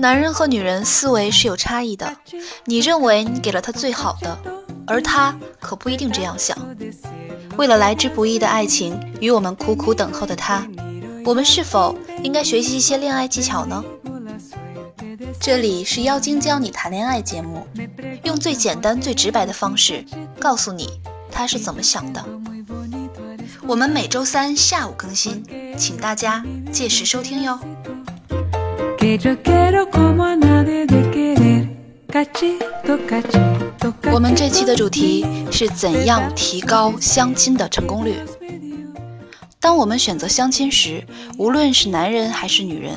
男人和女人思维是有差异的，你认为你给了他最好的，而他可不一定这样想。为了来之不易的爱情与我们苦苦等候的他，我们是否应该学习一些恋爱技巧呢？这里是妖精教你谈恋爱节目，用最简单、最直白的方式告诉你他是怎么想的。我们每周三下午更新，请大家届时收听哟。我们这期的主题是怎样提高相亲的成功率。当我们选择相亲时，无论是男人还是女人，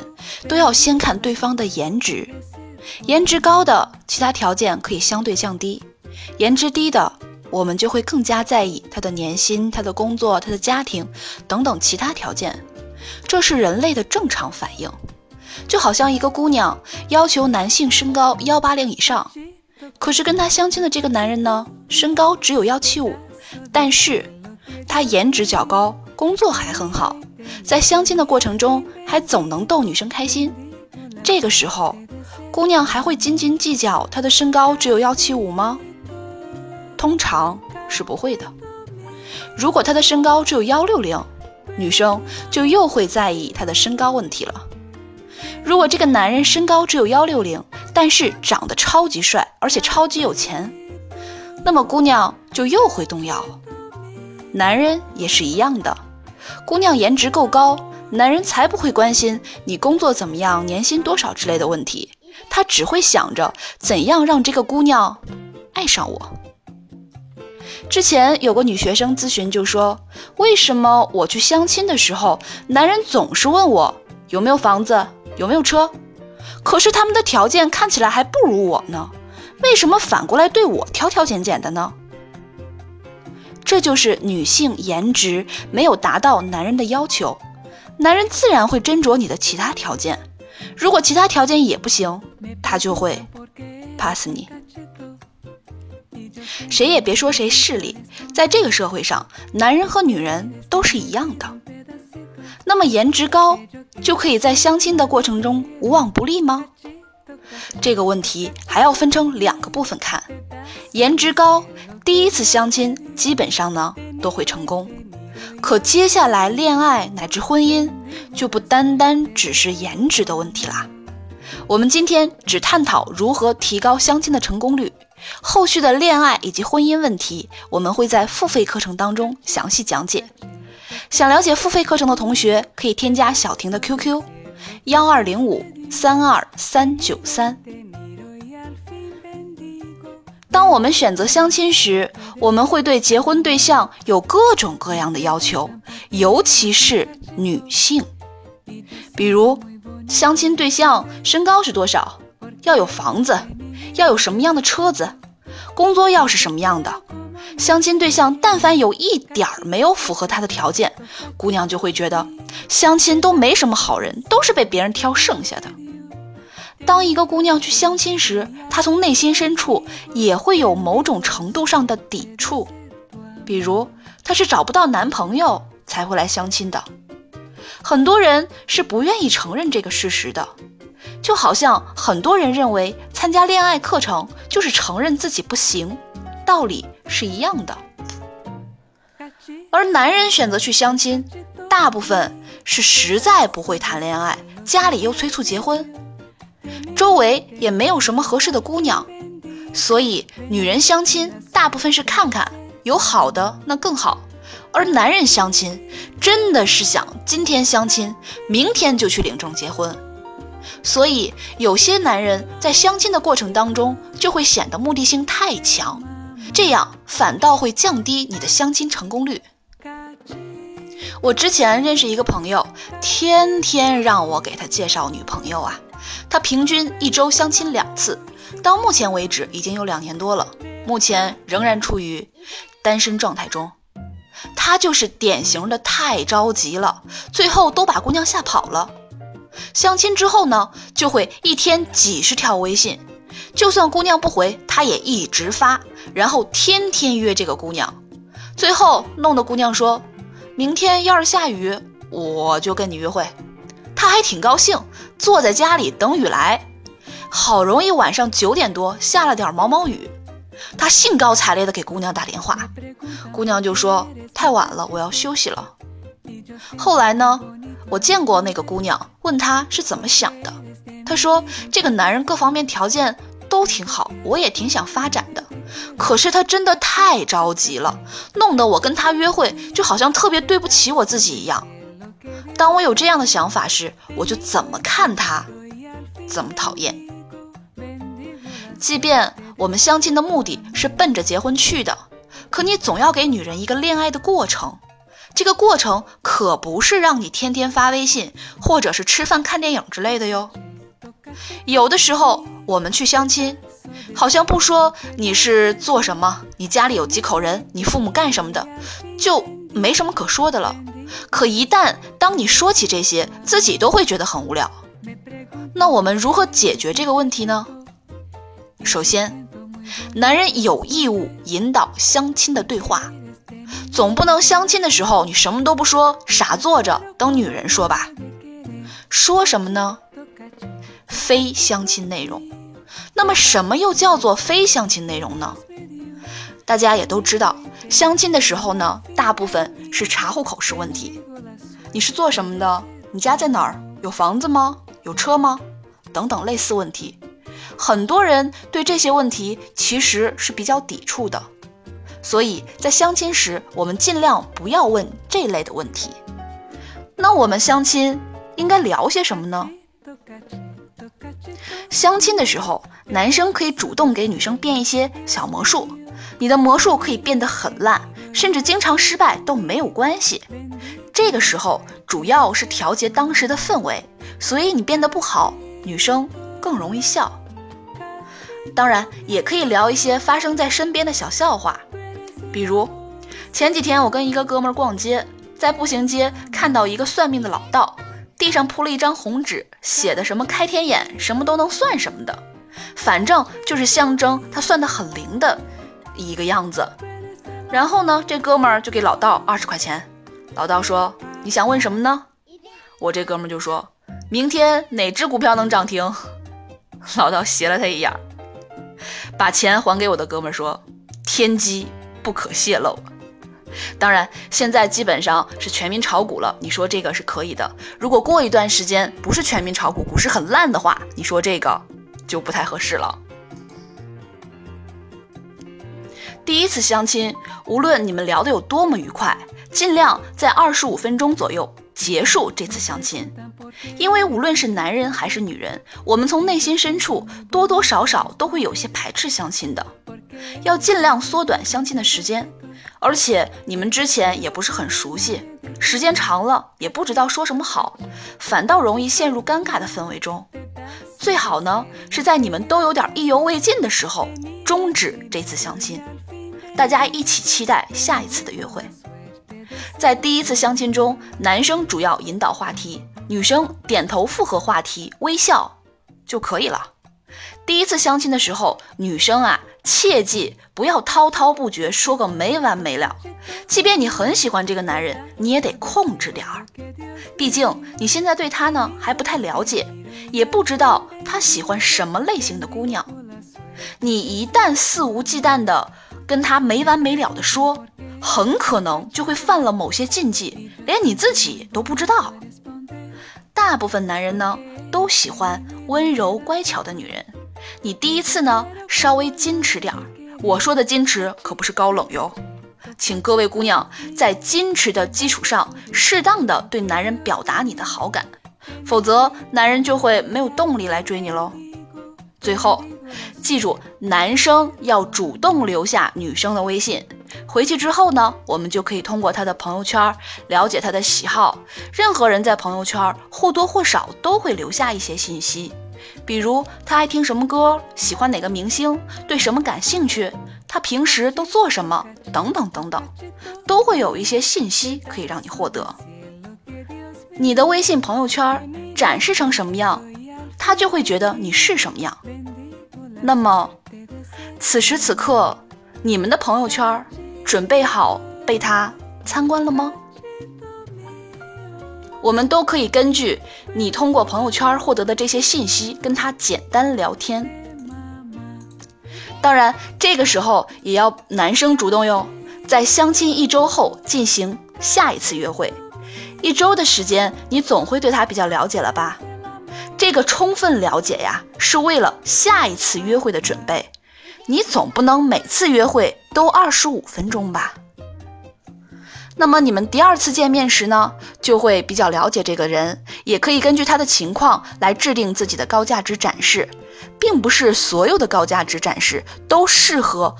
都要先看对方的颜值。颜值高的，其他条件可以相对降低；颜值低的，我们就会更加在意他的年薪、他的工作、他的家庭等等其他条件。这是人类的正常反应。就好像一个姑娘要求男性身高幺八零以上，可是跟她相亲的这个男人呢，身高只有幺七五，但是他颜值较高，工作还很好，在相亲的过程中还总能逗女生开心。这个时候，姑娘还会斤斤计较他的身高只有幺七五吗？通常是不会的。如果他的身高只有幺六零，女生就又会在意他的身高问题了。如果这个男人身高只有幺六零，但是长得超级帅，而且超级有钱，那么姑娘就又会动摇。男人也是一样的，姑娘颜值够高，男人才不会关心你工作怎么样、年薪多少之类的问题，他只会想着怎样让这个姑娘爱上我。之前有个女学生咨询就说，为什么我去相亲的时候，男人总是问我有没有房子？有没有车？可是他们的条件看起来还不如我呢，为什么反过来对我挑挑拣拣的呢？这就是女性颜值没有达到男人的要求，男人自然会斟酌你的其他条件。如果其他条件也不行，他就会 pass 你。谁也别说谁势利，在这个社会上，男人和女人都是一样的。那么颜值高就可以在相亲的过程中无往不利吗？这个问题还要分成两个部分看。颜值高，第一次相亲基本上呢都会成功，可接下来恋爱乃至婚姻就不单单只是颜值的问题啦。我们今天只探讨如何提高相亲的成功率，后续的恋爱以及婚姻问题，我们会在付费课程当中详细讲解。想了解付费课程的同学，可以添加小婷的 QQ：幺二零五三二三九三。当我们选择相亲时，我们会对结婚对象有各种各样的要求，尤其是女性。比如，相亲对象身高是多少？要有房子？要有什么样的车子？工作要是什么样的？相亲对象但凡有一点儿没有符合他的条件，姑娘就会觉得相亲都没什么好人，都是被别人挑剩下的。当一个姑娘去相亲时，她从内心深处也会有某种程度上的抵触，比如她是找不到男朋友才会来相亲的。很多人是不愿意承认这个事实的，就好像很多人认为参加恋爱课程就是承认自己不行。道理是一样的，而男人选择去相亲，大部分是实在不会谈恋爱，家里又催促结婚，周围也没有什么合适的姑娘，所以女人相亲大部分是看看有好的那更好，而男人相亲真的是想今天相亲，明天就去领证结婚，所以有些男人在相亲的过程当中就会显得目的性太强。这样反倒会降低你的相亲成功率。我之前认识一个朋友，天天让我给他介绍女朋友啊。他平均一周相亲两次，到目前为止已经有两年多了，目前仍然处于单身状态中。他就是典型的太着急了，最后都把姑娘吓跑了。相亲之后呢，就会一天几十条微信。就算姑娘不回，他也一直发，然后天天约这个姑娘，最后弄得姑娘说：“明天要是下雨，我就跟你约会。”他还挺高兴，坐在家里等雨来，好容易晚上九点多下了点毛毛雨，他兴高采烈的给姑娘打电话，姑娘就说太晚了，我要休息了。后来呢，我见过那个姑娘，问她是怎么想的，她说这个男人各方面条件都挺好，我也挺想发展的，可是他真的太着急了，弄得我跟他约会就好像特别对不起我自己一样。当我有这样的想法时，我就怎么看他，怎么讨厌。即便我们相亲的目的是奔着结婚去的，可你总要给女人一个恋爱的过程。这个过程可不是让你天天发微信，或者是吃饭看电影之类的哟。有的时候我们去相亲，好像不说你是做什么，你家里有几口人，你父母干什么的，就没什么可说的了。可一旦当你说起这些，自己都会觉得很无聊。那我们如何解决这个问题呢？首先，男人有义务引导相亲的对话，总不能相亲的时候你什么都不说，傻坐着等女人说吧？说什么呢？非相亲内容。那么什么又叫做非相亲内容呢？大家也都知道，相亲的时候呢，大部分是查户口是问题。你是做什么的？你家在哪儿？有房子吗？有车吗？等等类似问题。很多人对这些问题其实是比较抵触的，所以在相亲时，我们尽量不要问这类的问题。那我们相亲应该聊些什么呢？相亲的时候，男生可以主动给女生变一些小魔术。你的魔术可以变得很烂，甚至经常失败都没有关系。这个时候主要是调节当时的氛围，所以你变得不好，女生更容易笑。当然，也可以聊一些发生在身边的小笑话，比如前几天我跟一个哥们儿逛街，在步行街看到一个算命的老道，地上铺了一张红纸，写的什么开天眼，什么都能算什么的，反正就是象征他算的很灵的。一个样子，然后呢，这哥们儿就给老道二十块钱。老道说：“你想问什么呢？”我这哥们儿就说：“明天哪只股票能涨停？” 老道斜了他一眼，把钱还给我的哥们儿说：“天机不可泄露。”当然，现在基本上是全民炒股了，你说这个是可以的。如果过一段时间不是全民炒股，股市很烂的话，你说这个就不太合适了。第一次相亲，无论你们聊得有多么愉快，尽量在二十五分钟左右结束这次相亲。因为无论是男人还是女人，我们从内心深处多多少少都会有些排斥相亲的，要尽量缩短相亲的时间。而且你们之前也不是很熟悉，时间长了也不知道说什么好，反倒容易陷入尴尬的氛围中。最好呢是在你们都有点意犹未尽的时候终止这次相亲。大家一起期待下一次的约会。在第一次相亲中，男生主要引导话题，女生点头附和话题，微笑就可以了。第一次相亲的时候，女生啊，切记不要滔滔不绝，说个没完没了。即便你很喜欢这个男人，你也得控制点儿。毕竟你现在对他呢还不太了解，也不知道他喜欢什么类型的姑娘。你一旦肆无忌惮的。跟他没完没了的说，很可能就会犯了某些禁忌，连你自己都不知道。大部分男人呢都喜欢温柔乖巧的女人，你第一次呢稍微矜持点儿。我说的矜持可不是高冷哟，请各位姑娘在矜持的基础上，适当的对男人表达你的好感，否则男人就会没有动力来追你喽。最后。记住，男生要主动留下女生的微信。回去之后呢，我们就可以通过他的朋友圈了解他的喜好。任何人在朋友圈或多或少都会留下一些信息，比如他爱听什么歌，喜欢哪个明星，对什么感兴趣，他平时都做什么，等等等等，都会有一些信息可以让你获得。你的微信朋友圈展示成什么样，他就会觉得你是什么样。那么，此时此刻，你们的朋友圈准备好被他参观了吗？我们都可以根据你通过朋友圈获得的这些信息，跟他简单聊天。当然，这个时候也要男生主动哟，在相亲一周后进行下一次约会。一周的时间，你总会对他比较了解了吧？这个充分了解呀，是为了下一次约会的准备。你总不能每次约会都二十五分钟吧？那么你们第二次见面时呢，就会比较了解这个人，也可以根据他的情况来制定自己的高价值展示，并不是所有的高价值展示都适合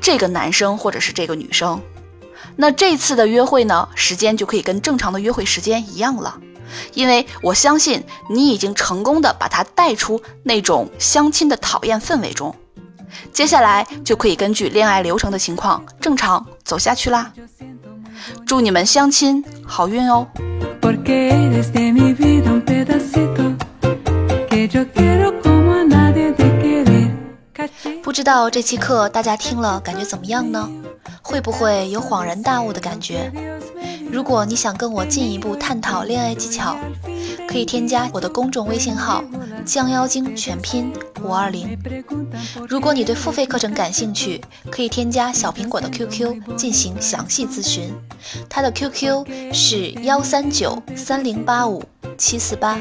这个男生或者是这个女生。那这次的约会呢，时间就可以跟正常的约会时间一样了，因为我相信你已经成功的把他带出那种相亲的讨厌氛围中，接下来就可以根据恋爱流程的情况正常走下去啦。祝你们相亲好运哦！不知道这期课大家听了感觉怎么样呢？会不会有恍然大悟的感觉？如果你想跟我进一步探讨恋爱技巧，可以添加我的公众微信号“降妖精”全拼五二零。如果你对付费课程感兴趣，可以添加小苹果的 QQ 进行详细咨询，他的 QQ 是幺三九三零八五七四八。